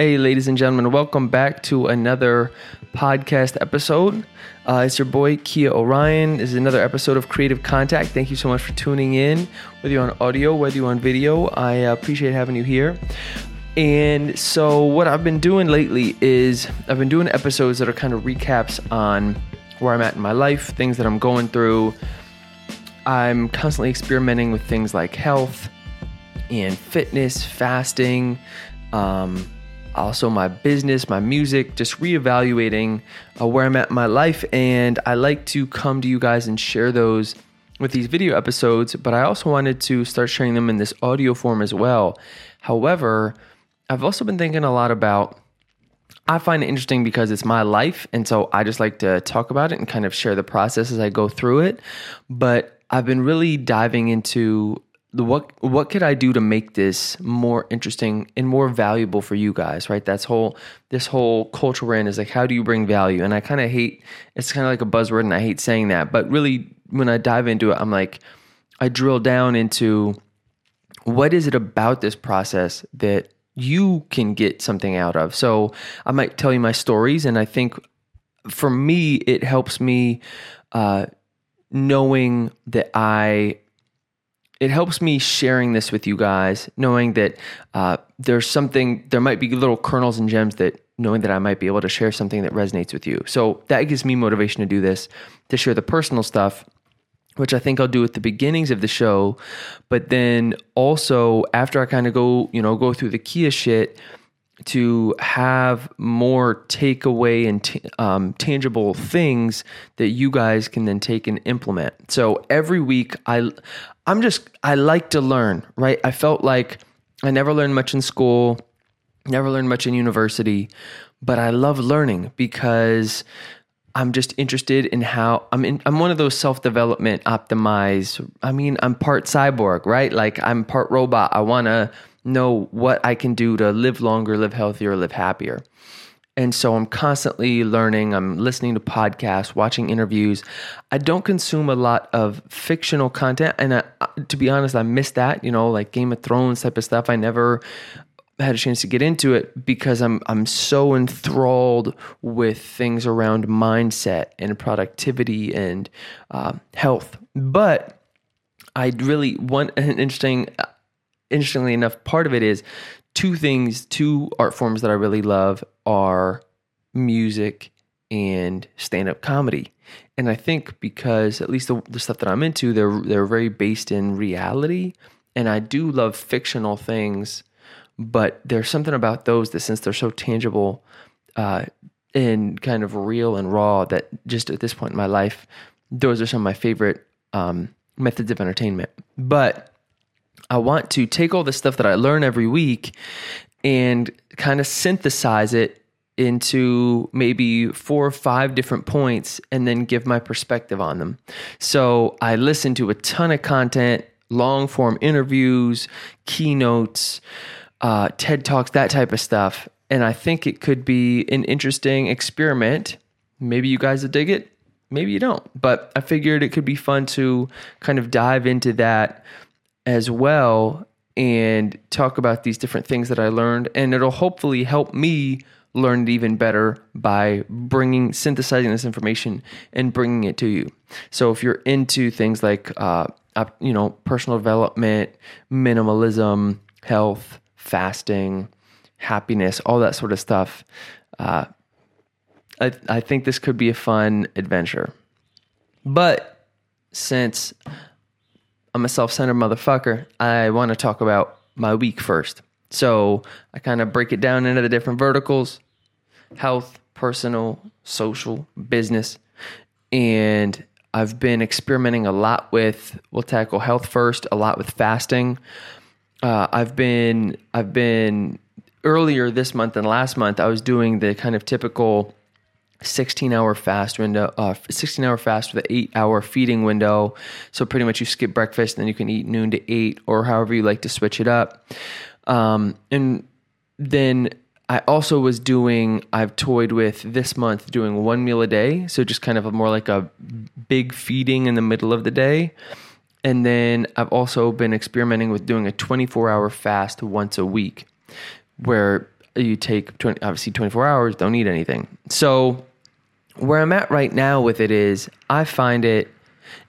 Hey, ladies and gentlemen, welcome back to another podcast episode. Uh, it's your boy Kia Orion. This is another episode of Creative Contact. Thank you so much for tuning in, whether you're on audio, whether you're on video. I uh, appreciate having you here. And so, what I've been doing lately is I've been doing episodes that are kind of recaps on where I'm at in my life, things that I'm going through. I'm constantly experimenting with things like health and fitness, fasting. Um, also my business, my music, just reevaluating uh, where I'm at in my life. And I like to come to you guys and share those with these video episodes, but I also wanted to start sharing them in this audio form as well. However, I've also been thinking a lot about. I find it interesting because it's my life. And so I just like to talk about it and kind of share the process as I go through it. But I've been really diving into what what could I do to make this more interesting and more valuable for you guys, right? That's whole this whole culture we're in is like how do you bring value? And I kind of hate it's kind of like a buzzword and I hate saying that, but really when I dive into it, I'm like I drill down into what is it about this process that you can get something out of. So I might tell you my stories, and I think for me it helps me uh, knowing that I it helps me sharing this with you guys, knowing that uh, there's something, there might be little kernels and gems that knowing that I might be able to share something that resonates with you. So that gives me motivation to do this, to share the personal stuff, which I think I'll do at the beginnings of the show. But then also after I kind of go, you know, go through the Kia shit, to have more takeaway and t- um, tangible things that you guys can then take and implement. So every week, I, I'm just I like to learn. Right? I felt like I never learned much in school, never learned much in university, but I love learning because I'm just interested in how I'm in, I'm one of those self-development optimized. I mean, I'm part cyborg, right? Like I'm part robot. I want to know what I can do to live longer, live healthier, live happier. And so I'm constantly learning. I'm listening to podcasts, watching interviews. I don't consume a lot of fictional content. And I, to be honest, I miss that, you know, like Game of Thrones type of stuff. I never had a chance to get into it because I'm I'm so enthralled with things around mindset and productivity and uh, health. But I really want an interesting interestingly enough, part of it is two things, two art forms that I really love are music and stand-up comedy. And I think because at least the, the, stuff that I'm into, they're they're very based in reality. And I do love fictional things, but there's something about those that since they're so tangible uh, and kind of real and raw that just at this point in my life, those are some of my favorite um, methods of entertainment. But I want to take all the stuff that I learn every week and kind of synthesize it into maybe four or five different points and then give my perspective on them. So I listen to a ton of content, long form interviews, keynotes, uh, TED Talks, that type of stuff. And I think it could be an interesting experiment. Maybe you guys will dig it, maybe you don't. But I figured it could be fun to kind of dive into that as well and talk about these different things that I learned. And it'll hopefully help me learn it even better by bringing, synthesizing this information and bringing it to you. So if you're into things like, uh, you know, personal development, minimalism, health, fasting, happiness, all that sort of stuff, uh, I, I think this could be a fun adventure. But since I'm a self centered motherfucker. I want to talk about my week first. So I kind of break it down into the different verticals health, personal, social, business. And I've been experimenting a lot with, we'll tackle health first, a lot with fasting. Uh, I've been, I've been earlier this month and last month, I was doing the kind of typical 16 hour fast window, uh, 16 hour fast with an eight hour feeding window. So pretty much you skip breakfast and then you can eat noon to eight or however you like to switch it up. Um, and then I also was doing, I've toyed with this month doing one meal a day. So just kind of a more like a big feeding in the middle of the day. And then I've also been experimenting with doing a 24 hour fast once a week where you take 20, obviously 24 hours, don't eat anything. So where I'm at right now with it is I find it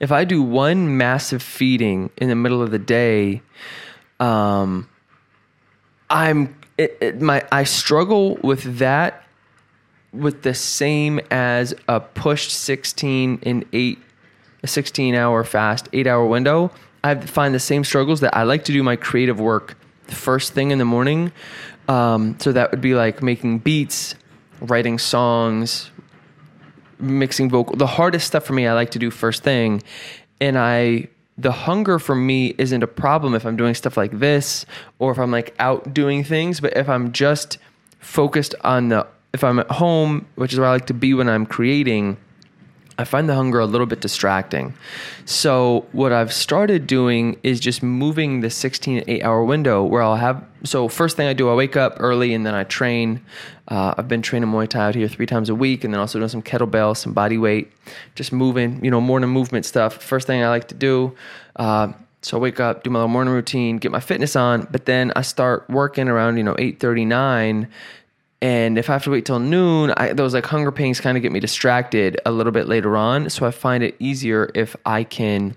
if I do one massive feeding in the middle of the day, um, I'm it, it, my I struggle with that with the same as a pushed 16 in 8 a 16 hour fast 8 hour window. I find the same struggles that I like to do my creative work the first thing in the morning um, so that would be like making beats writing songs mixing vocal the hardest stuff for me I like to do first thing. And I the hunger for me isn't a problem if I'm doing stuff like this or if I'm like out doing things, but if I'm just focused on the if I'm at home, which is where I like to be when I'm creating, I find the hunger a little bit distracting. So what I've started doing is just moving the 16 8 hour window where I'll have so first thing I do I wake up early and then I train. Uh, I've been training Muay Thai out here three times a week and then also doing some kettlebell, some body weight, just moving, you know, morning movement stuff. First thing I like to do. Uh, so I wake up, do my little morning routine, get my fitness on, but then I start working around, you know, 8:39 and if I have to wait till noon, I, those like hunger pains kind of get me distracted a little bit later on. So I find it easier if I can,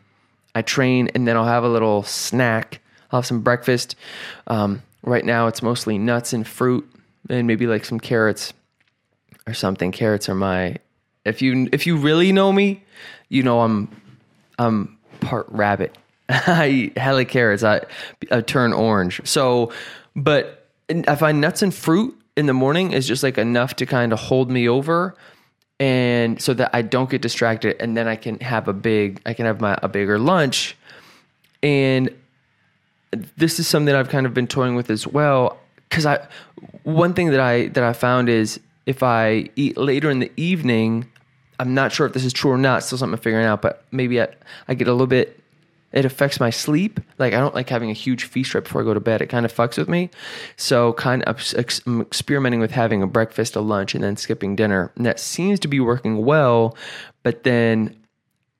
I train and then I'll have a little snack. I'll have some breakfast. Um, right now, it's mostly nuts and fruit, and maybe like some carrots or something. Carrots are my. If you if you really know me, you know I'm I'm part rabbit. I eat hella carrots. I, I turn orange. So, but I find nuts and fruit in the morning is just like enough to kind of hold me over and so that I don't get distracted and then I can have a big I can have my a bigger lunch. And this is something I've kind of been toying with as well cuz I one thing that I that I found is if I eat later in the evening I'm not sure if this is true or not still something I'm figuring out but maybe I, I get a little bit it affects my sleep. Like I don't like having a huge feast right before I go to bed. It kind of fucks with me. So kind of I'm experimenting with having a breakfast, a lunch, and then skipping dinner. And that seems to be working well. But then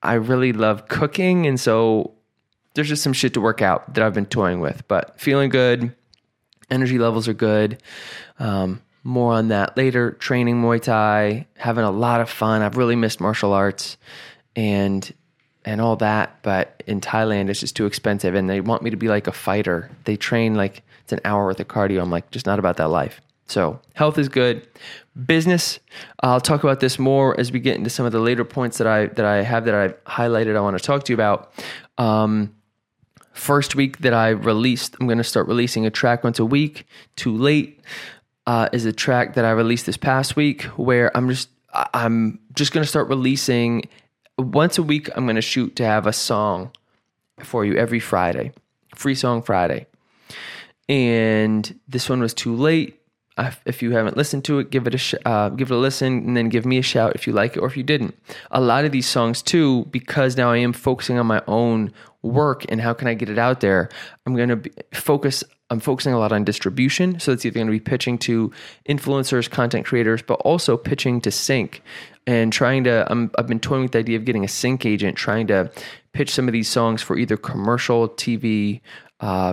I really love cooking, and so there's just some shit to work out that I've been toying with. But feeling good, energy levels are good. Um, more on that later. Training Muay Thai, having a lot of fun. I've really missed martial arts, and and all that, but in Thailand it's just too expensive and they want me to be like a fighter. They train like it's an hour worth of cardio. I'm like, just not about that life. So health is good. Business, I'll talk about this more as we get into some of the later points that I that I have that I've highlighted. I want to talk to you about. Um, first week that I released, I'm going to start releasing a track once a week. Too late uh, is a track that I released this past week where I'm just I'm just going to start releasing once a week, I'm going to shoot to have a song for you every Friday, free song Friday. And this one was too late. If you haven't listened to it, give it a sh- uh, give it a listen, and then give me a shout if you like it or if you didn't. A lot of these songs too, because now I am focusing on my own work and how can I get it out there. I'm going to focus. I'm focusing a lot on distribution, so it's either going to be pitching to influencers, content creators, but also pitching to sync and trying to i have been toying with the idea of getting a sync agent trying to pitch some of these songs for either commercial tv uh,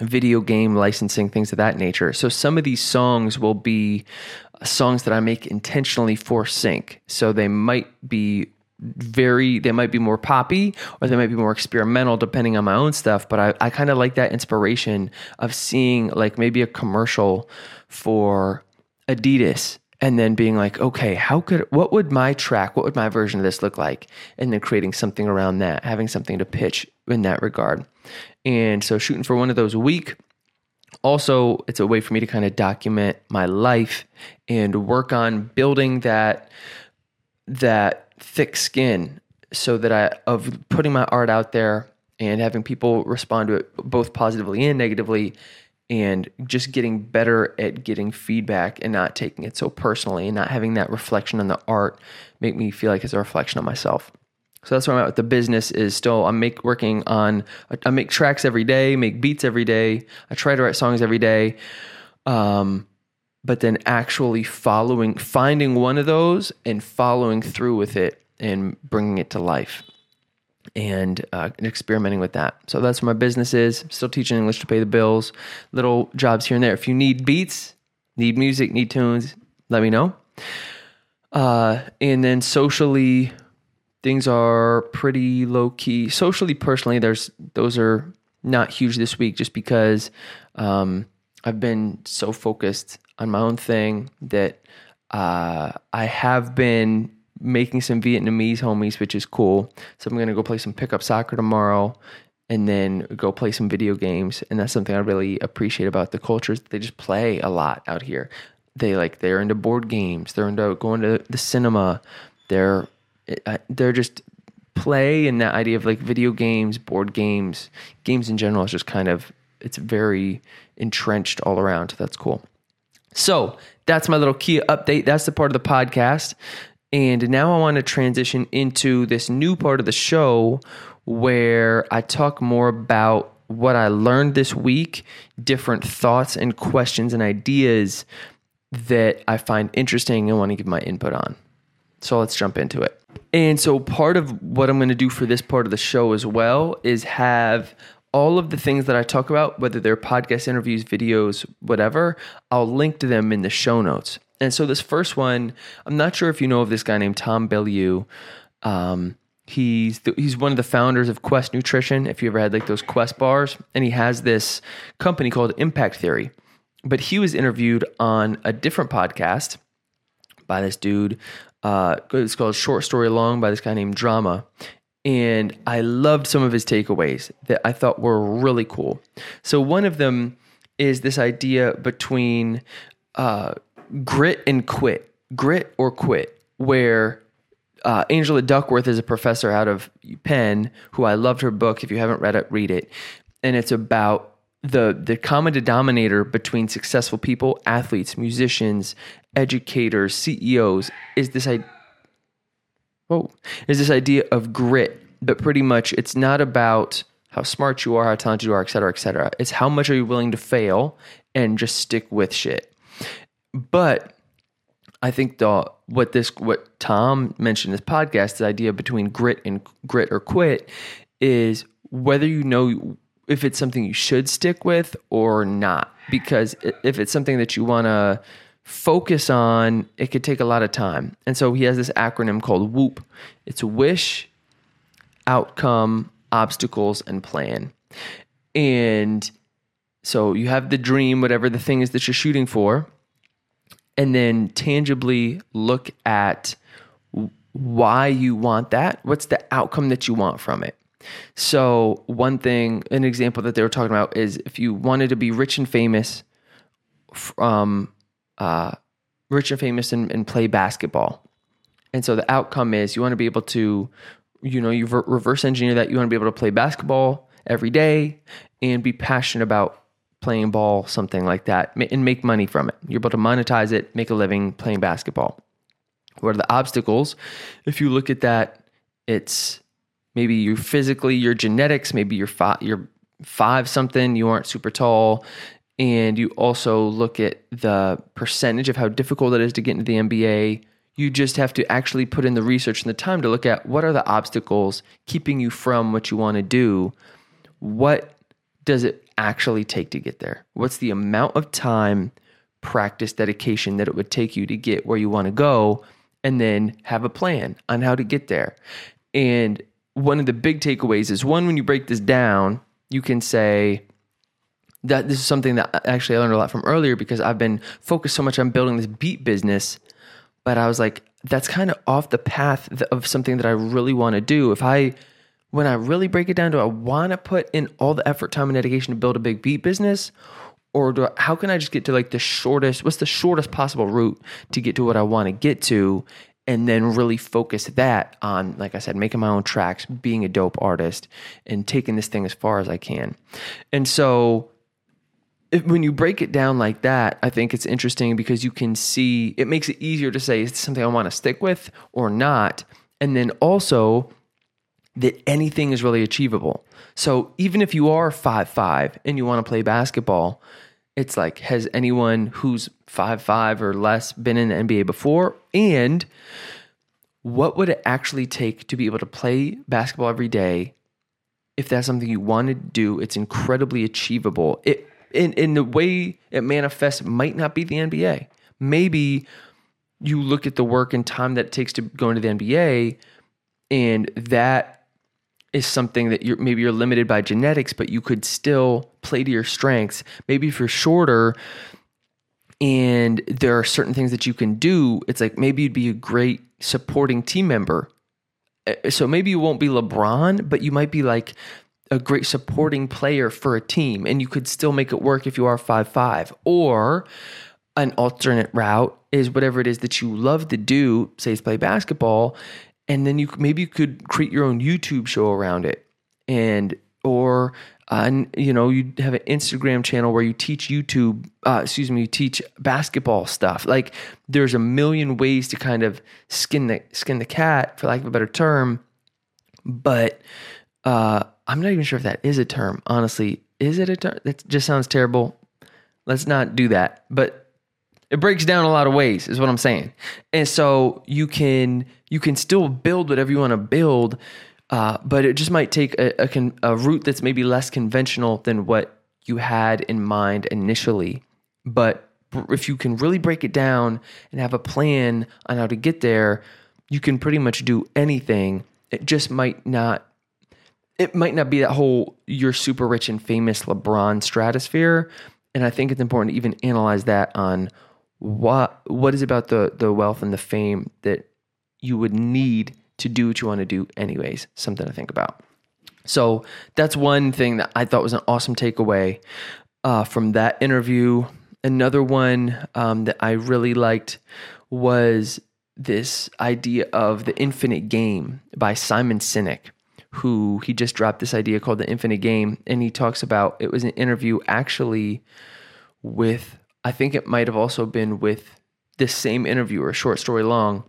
video game licensing things of that nature. So some of these songs will be songs that i make intentionally for sync. So they might be very they might be more poppy or they might be more experimental depending on my own stuff but i, I kind of like that inspiration of seeing like maybe a commercial for adidas and then being like, okay, how could, what would my track, what would my version of this look like? And then creating something around that, having something to pitch in that regard. And so shooting for one of those a week. Also, it's a way for me to kind of document my life and work on building that, that thick skin so that I, of putting my art out there and having people respond to it both positively and negatively and just getting better at getting feedback and not taking it so personally and not having that reflection on the art make me feel like it's a reflection on myself. So that's where I'm at with the business is still I'm make working on I make tracks every day, make beats every day. I try to write songs every day. Um, but then actually following finding one of those and following through with it and bringing it to life and, uh, experimenting with that. So that's where my business is. Still teaching English to pay the bills, little jobs here and there. If you need beats, Need music, need tunes, let me know. Uh, and then socially, things are pretty low key. Socially, personally, there's those are not huge this week just because um, I've been so focused on my own thing that uh, I have been making some Vietnamese homies, which is cool. So I'm gonna go play some pickup soccer tomorrow and then go play some video games. And that's something I really appreciate about the cultures. They just play a lot out here. They like they're into board games. They're into going to the cinema. They're uh, they're just play and that idea of like video games, board games, games in general is just kind of it's very entrenched all around. That's cool. So that's my little key update. That's the part of the podcast. And now I want to transition into this new part of the show where I talk more about what I learned this week, different thoughts and questions and ideas that I find interesting and want to give my input on. So let's jump into it. And so part of what I'm going to do for this part of the show as well is have all of the things that I talk about, whether they're podcast interviews, videos, whatever, I'll link to them in the show notes. And so this first one, I'm not sure if you know of this guy named Tom Bilyeu. Um, He's the, he's one of the founders of Quest Nutrition. If you ever had like those Quest bars, and he has this company called Impact Theory. But he was interviewed on a different podcast by this dude. Uh, it's called Short Story Long by this guy named Drama, and I loved some of his takeaways that I thought were really cool. So one of them is this idea between uh, grit and quit, grit or quit, where uh, Angela Duckworth is a professor out of Penn who I loved her book. If you haven't read it, read it. And it's about the the common denominator between successful people, athletes, musicians, educators, CEOs is this idea. Whoa, is this idea of grit? But pretty much, it's not about how smart you are, how talented you are, et cetera, et cetera. It's how much are you willing to fail and just stick with shit. But I think the what this what Tom mentioned in this podcast, the idea between grit and grit or quit, is whether you know if it's something you should stick with or not. Because if it's something that you want to focus on, it could take a lot of time. And so he has this acronym called WOOP It's wish, outcome, obstacles, and plan. And so you have the dream, whatever the thing is that you're shooting for and then tangibly look at why you want that. What's the outcome that you want from it? So, one thing, an example that they were talking about is if you wanted to be rich and famous, um, uh, rich and famous and, and play basketball. And so the outcome is you want to be able to, you know, you reverse engineer that. You want to be able to play basketball every day and be passionate about playing ball, something like that, and make money from it. You're able to monetize it, make a living playing basketball. What are the obstacles? If you look at that, it's maybe you physically, your genetics, maybe you're five, you're five something, you aren't super tall, and you also look at the percentage of how difficult it is to get into the NBA, You just have to actually put in the research and the time to look at what are the obstacles keeping you from what you want to do. What does it actually take to get there? What's the amount of time, practice, dedication that it would take you to get where you want to go? And then have a plan on how to get there. And one of the big takeaways is one, when you break this down, you can say, that this is something that actually I learned a lot from earlier because I've been focused so much on building this beat business, but I was like, that's kind of off the path of something that I really want to do. If I when I really break it down, do I want to put in all the effort, time, and dedication to build a big beat business? Or do I, how can I just get to like the shortest, what's the shortest possible route to get to what I want to get to? And then really focus that on, like I said, making my own tracks, being a dope artist, and taking this thing as far as I can. And so if, when you break it down like that, I think it's interesting because you can see it makes it easier to say, is something I want to stick with or not? And then also, that anything is really achievable. So even if you are five five and you want to play basketball, it's like, has anyone who's five five or less been in the NBA before? And what would it actually take to be able to play basketball every day? If that's something you want to do, it's incredibly achievable. It in in the way it manifests might not be the NBA. Maybe you look at the work and time that it takes to go into the NBA, and that is something that you're maybe you're limited by genetics, but you could still play to your strengths. Maybe if you're shorter and there are certain things that you can do, it's like maybe you'd be a great supporting team member. Uh, So maybe you won't be LeBron, but you might be like a great supporting player for a team and you could still make it work if you are five five. Or an alternate route is whatever it is that you love to do, say play basketball, and then you maybe you could create your own YouTube show around it, and or uh, you know you have an Instagram channel where you teach YouTube, uh, excuse me, you teach basketball stuff. Like there's a million ways to kind of skin the skin the cat, for lack of a better term, but uh, I'm not even sure if that is a term. Honestly, is it a term? That just sounds terrible. Let's not do that. But it breaks down a lot of ways is what i'm saying and so you can you can still build whatever you want to build uh, but it just might take a, a, a route that's maybe less conventional than what you had in mind initially but if you can really break it down and have a plan on how to get there you can pretty much do anything it just might not it might not be that whole you're super rich and famous lebron stratosphere and i think it's important to even analyze that on what what is about the the wealth and the fame that you would need to do what you want to do anyways something to think about. So that's one thing that i thought was an awesome takeaway uh, from that interview. Another one um, that i really liked was this idea of the infinite game by simon sinek who he just dropped this idea called the infinite game and he talks about it was an interview actually with I think it might have also been with this same interviewer, short story long.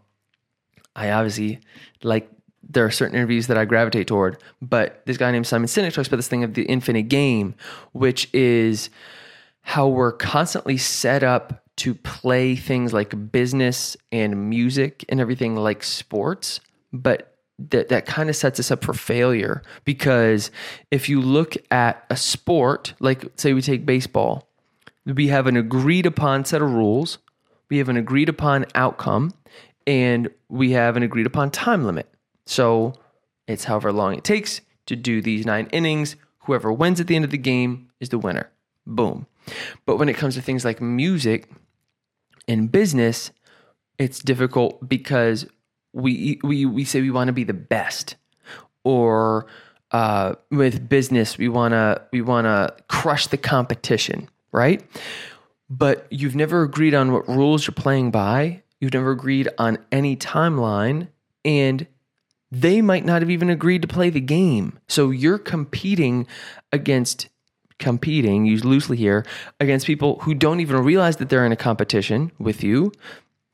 I obviously like there are certain interviews that I gravitate toward, but this guy named Simon Sinek talks about this thing of the infinite game, which is how we're constantly set up to play things like business and music and everything like sports, but that that kind of sets us up for failure because if you look at a sport, like say we take baseball, we have an agreed upon set of rules, we have an agreed upon outcome, and we have an agreed upon time limit. So it's however long it takes to do these nine innings. Whoever wins at the end of the game is the winner. Boom. But when it comes to things like music and business, it's difficult because we we we say we want to be the best, or uh, with business we wanna we wanna crush the competition right? But you've never agreed on what rules you're playing by. You've never agreed on any timeline. And they might not have even agreed to play the game. So you're competing against, competing, use loosely here, against people who don't even realize that they're in a competition with you.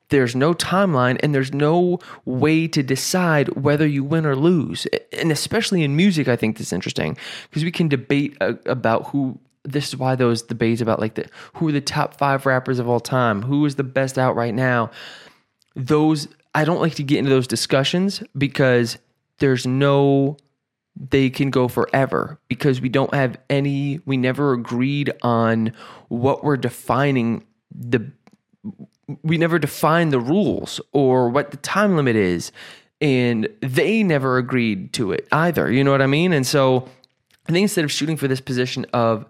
There's no timeline and there's no way to decide whether you win or lose. And especially in music, I think this is interesting because we can debate uh, about who this is why those debates about like the who are the top five rappers of all time, who is the best out right now. Those I don't like to get into those discussions because there's no they can go forever because we don't have any we never agreed on what we're defining the we never defined the rules or what the time limit is and they never agreed to it either you know what i mean and so i think instead of shooting for this position of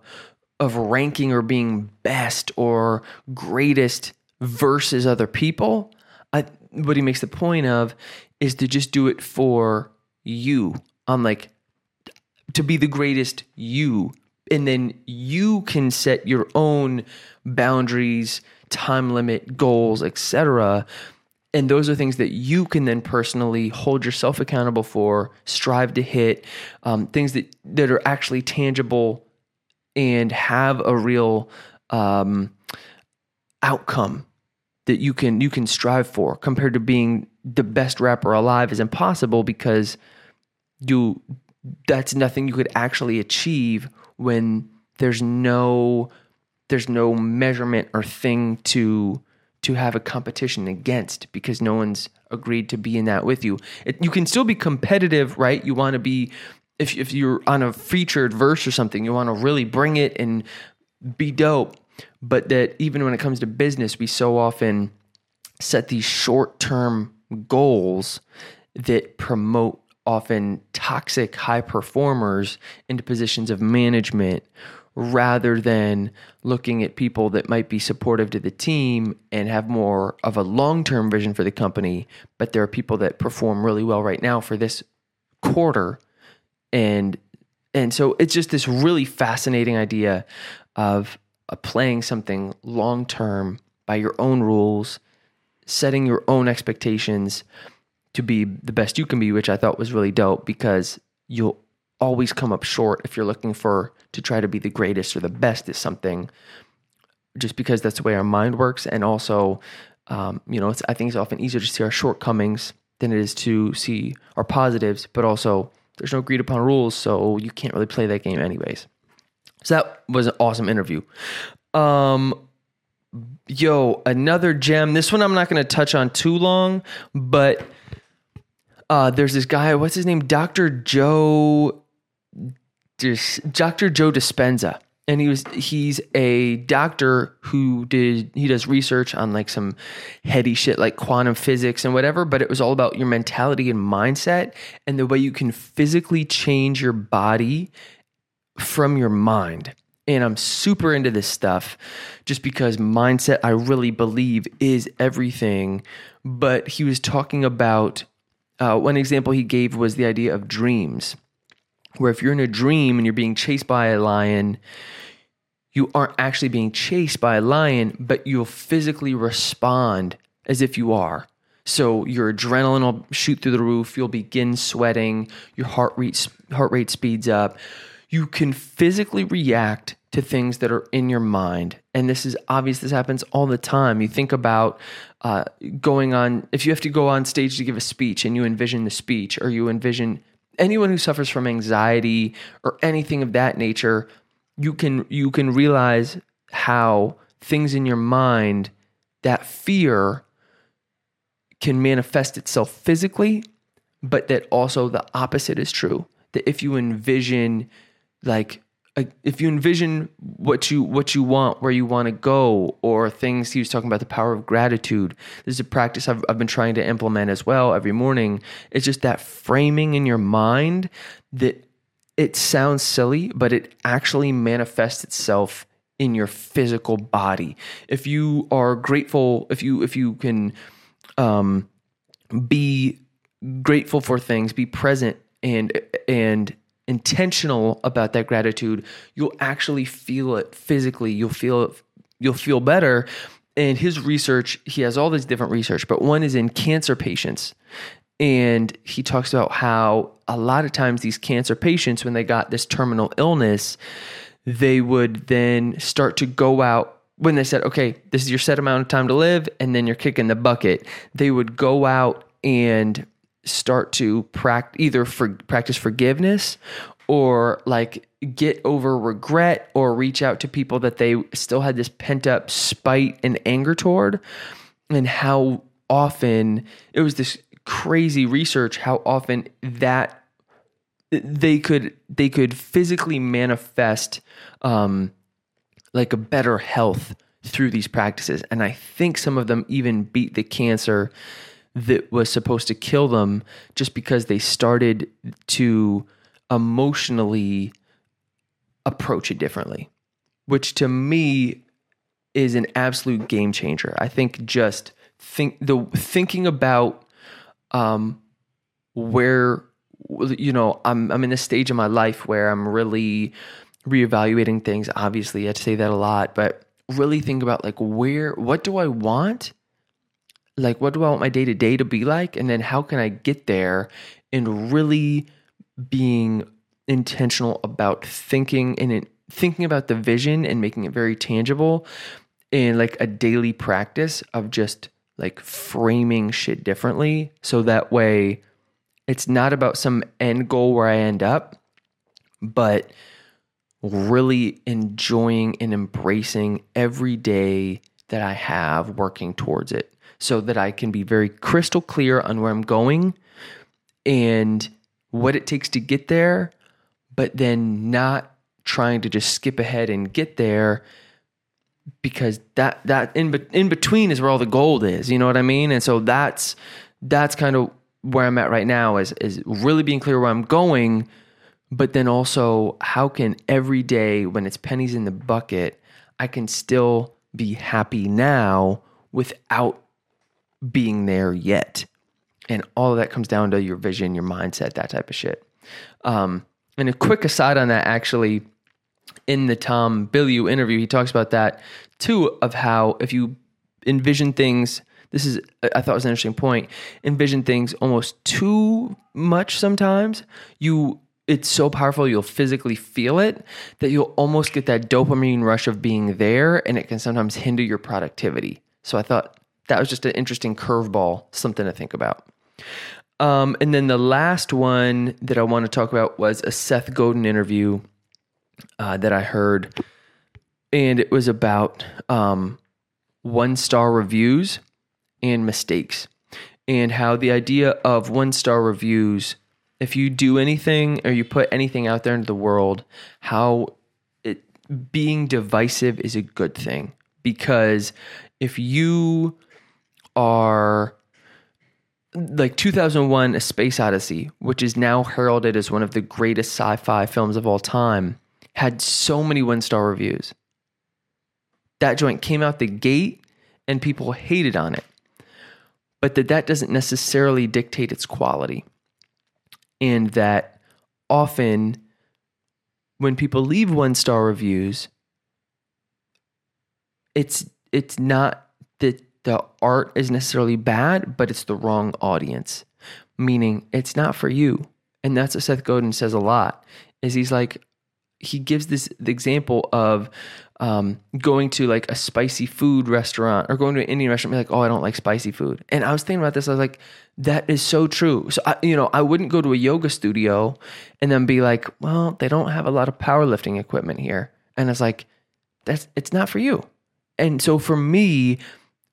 of ranking or being best or greatest versus other people. I, what he makes the point of is to just do it for you. I'm like, to be the greatest you. And then you can set your own boundaries, time limit, goals, etc. And those are things that you can then personally hold yourself accountable for, strive to hit, um, things that, that are actually tangible and have a real um, outcome that you can you can strive for compared to being the best rapper alive is impossible because you that's nothing you could actually achieve when there's no there's no measurement or thing to to have a competition against because no one's agreed to be in that with you. It, you can still be competitive, right? You want to be if if you're on a featured verse or something, you want to really bring it and be dope. But that even when it comes to business, we so often set these short term goals that promote often toxic high performers into positions of management rather than looking at people that might be supportive to the team and have more of a long term vision for the company. But there are people that perform really well right now for this quarter. And and so it's just this really fascinating idea of uh, playing something long term by your own rules, setting your own expectations to be the best you can be, which I thought was really dope because you'll always come up short if you're looking for to try to be the greatest or the best at something, just because that's the way our mind works. And also, um, you know, I think it's often easier to see our shortcomings than it is to see our positives, but also there's no agreed upon rules, so you can't really play that game anyways. So that was an awesome interview. Um, yo, another gem. This one I'm not going to touch on too long, but uh, there's this guy. What's his name? Doctor Joe. Dr. Joe Dispenza. And he was he's a doctor who did he does research on like some heady shit like quantum physics and whatever but it was all about your mentality and mindset and the way you can physically change your body from your mind. And I'm super into this stuff just because mindset I really believe is everything. But he was talking about uh, one example he gave was the idea of dreams where if you're in a dream and you're being chased by a lion, you aren't actually being chased by a lion, but you'll physically respond as if you are. So your adrenaline will shoot through the roof, you'll begin sweating, your heart rate heart rate speeds up. You can physically react to things that are in your mind. And this is obvious, this happens all the time. You think about uh, going on, if you have to go on stage to give a speech and you envision the speech, or you envision anyone who suffers from anxiety or anything of that nature, you can you can realize how things in your mind that fear can manifest itself physically, but that also the opposite is true. That if you envision like if you envision what you what you want, where you want to go, or things he was talking about the power of gratitude. This is a practice I've, I've been trying to implement as well every morning. It's just that framing in your mind that it sounds silly, but it actually manifests itself in your physical body. If you are grateful, if you if you can um, be grateful for things, be present and and intentional about that gratitude, you'll actually feel it physically. You'll feel you'll feel better. And his research, he has all these different research, but one is in cancer patients. And he talks about how a lot of times these cancer patients, when they got this terminal illness, they would then start to go out when they said, okay, this is your set amount of time to live, and then you're kicking the bucket. They would go out and start to practice either for practice forgiveness or like get over regret or reach out to people that they still had this pent up spite and anger toward. And how often it was this crazy research how often that they could they could physically manifest um like a better health through these practices. And i think some of them even beat the cancer that was supposed to kill them just because they started to emotionally approach it differently, which to me is an absolute game changer. I think just think the thinking about um, where you know I'm I'm in this stage of my life where I'm really reevaluating things. Obviously, I say that a lot, but really think about like where what do I want like what do I want my day to day to be like? And then how can I get there and really being intentional about thinking and thinking about the vision and making it very tangible in like a daily practice of just like framing shit differently so that way it's not about some end goal where I end up, but really enjoying and embracing every day that I have working towards it so that I can be very crystal clear on where I'm going and what it takes to get there, but then not trying to just skip ahead and get there because that that in in between is where all the gold is. You know what I mean? And so that's that's kind of where I'm at right now is is really being clear where I'm going, but then also how can every day when it's pennies in the bucket, I can still be happy now without being there yet. And all of that comes down to your vision, your mindset, that type of shit. Um, and a quick aside on that, actually, in the Tom Bilyeu interview, he talks about that too, of how if you envision things, this is, I thought was an interesting point, envision things almost too much sometimes, you, it's so powerful, you'll physically feel it that you'll almost get that dopamine rush of being there, and it can sometimes hinder your productivity. So I thought that was just an interesting curveball, something to think about. Um, and then the last one that I want to talk about was a Seth Godin interview uh, that I heard, and it was about um, one star reviews and mistakes, and how the idea of one star reviews, if you do anything or you put anything out there into the world, how being divisive is a good thing. Because if you are like 2001 A Space Odyssey, which is now heralded as one of the greatest sci-fi films of all time, had so many one-star reviews. That joint came out the gate and people hated on it. But that that doesn't necessarily dictate its quality. And that often when people leave one-star reviews, it's it's not that the art is necessarily bad, but it's the wrong audience. Meaning it's not for you. And that's what Seth Godin says a lot. Is he's like he gives this the example of um, going to like a spicy food restaurant or going to an Indian restaurant, and be like, oh, I don't like spicy food. And I was thinking about this. I was like, that is so true. So I, you know, I wouldn't go to a yoga studio and then be like, well, they don't have a lot of powerlifting equipment here. And it's like, that's it's not for you. And so for me,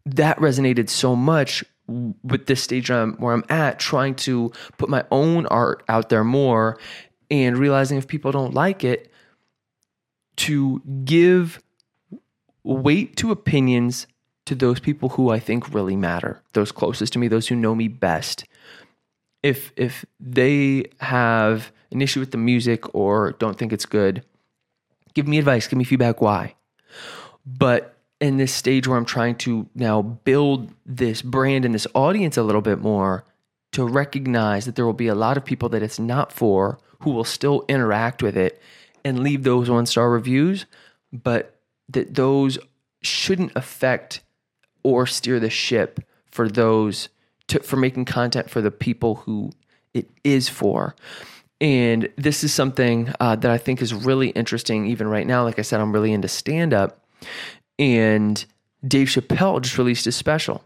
that resonated so much with this stage where I'm, where I'm at, trying to put my own art out there more and realizing if people don't like it, to give weight to opinions to those people who I think really matter, those closest to me, those who know me best. If if they have an issue with the music or don't think it's good, give me advice, give me feedback why. But in this stage where I'm trying to now build this brand and this audience a little bit more to recognize that there will be a lot of people that it's not for who will still interact with it and leave those one star reviews, but that those shouldn't affect or steer the ship for those to, for making content for the people who it is for. And this is something uh, that I think is really interesting, even right now. Like I said, I'm really into stand up and Dave Chappelle just released a special.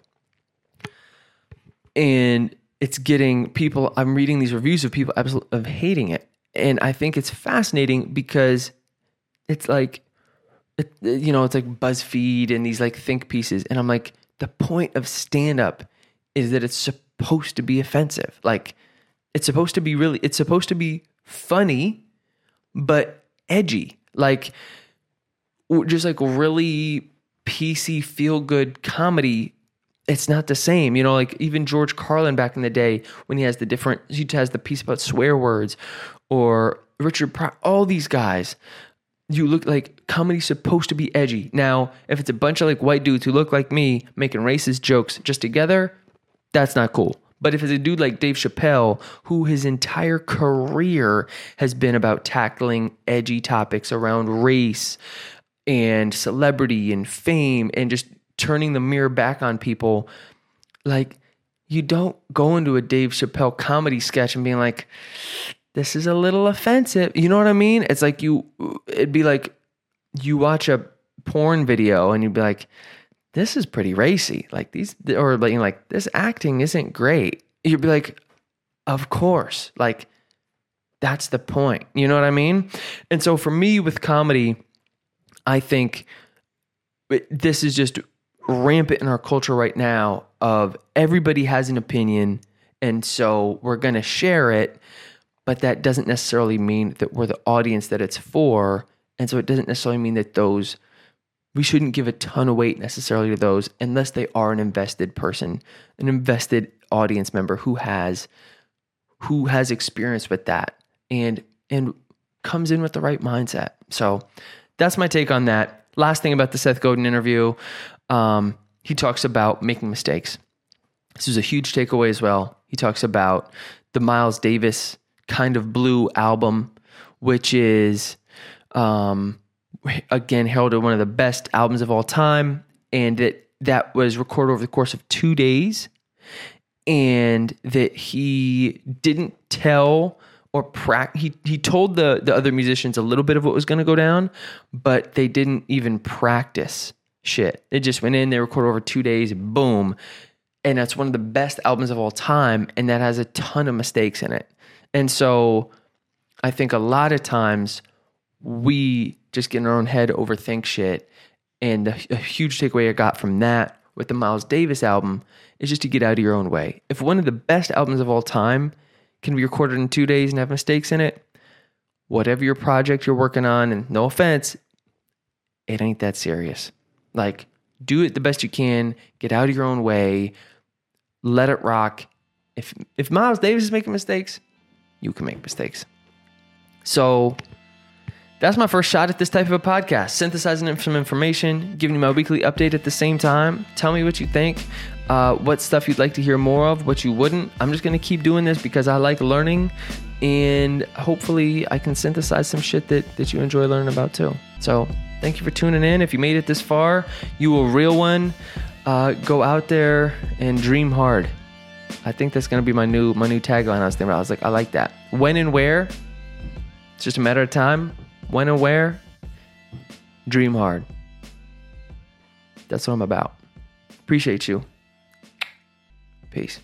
And it's getting people, I'm reading these reviews of people of hating it. And I think it's fascinating because it's like, it, you know, it's like BuzzFeed and these like think pieces. And I'm like, the point of stand up is that it's supposed to be offensive. Like, it's supposed to be really, it's supposed to be funny, but edgy. Like, just like really PC feel good comedy it's not the same. You know, like even George Carlin back in the day when he has the different, he has the piece about swear words or Richard Pryor, all these guys. You look like comedy's supposed to be edgy. Now, if it's a bunch of like white dudes who look like me making racist jokes just together, that's not cool. But if it's a dude like Dave Chappelle, who his entire career has been about tackling edgy topics around race, and celebrity and fame and just turning the mirror back on people, like you don't go into a Dave Chappelle comedy sketch and being like, this is a little offensive. You know what I mean? It's like you, it'd be like you watch a porn video and you'd be like, this is pretty racy. Like these, or like, you like this acting isn't great. You'd be like, of course. Like that's the point. You know what I mean? And so for me with comedy, I think this is just rampant in our culture right now of everybody has an opinion and so we're going to share it but that doesn't necessarily mean that we're the audience that it's for And so it doesn't necessarily mean that those we shouldn't give a ton of weight necessarily to those unless they are an invested person, an invested audience member who has who has experience with that and and comes in with the right mindset. So that's my take on that. Last thing about the Seth Godin interview, um, he talks about making mistakes. This is a huge takeaway as well. He talks about the Miles Davis kind of blue album, which is um, again heralded one of the best albums of all time, and that that was recorded over the course of two days, and that he didn't tell or prac he he told the the other musicians a little bit of what was going to go down, but they didn't even practice shit. They just went in, they recorded over two days, boom. And that's one of the best albums of all time, and that has a ton of mistakes in it. And so I think a lot of times we just get in our own head, overthink shit. And a, a huge takeaway I got from that with the Miles Davis album is just to get out of your own way. If one of the best albums of all time can be recorded in two days and have mistakes in it, whatever your project you're working on, and no offense, it ain't that serious. Like, do it the best you can, get out of your own way, let it rock. If if Miles Davis is making mistakes, you can make mistakes. So that's my first shot at this type of a podcast, synthesizing some information, giving you my weekly update at the same time. Tell me what you think, uh, what stuff you'd like to hear more of, what you wouldn't. I'm just going to keep doing this because I like learning, and hopefully I can synthesize some shit that, that you enjoy learning about too. So thank you for tuning in. If you made it this far, you a real one. Uh, go out there and dream hard. I think that's to be my new my new tagline. I was thinking about. I was like, I like that. When and where, it's just a matter of time when and where, dream hard. That's what I'm about. Appreciate you. Peace.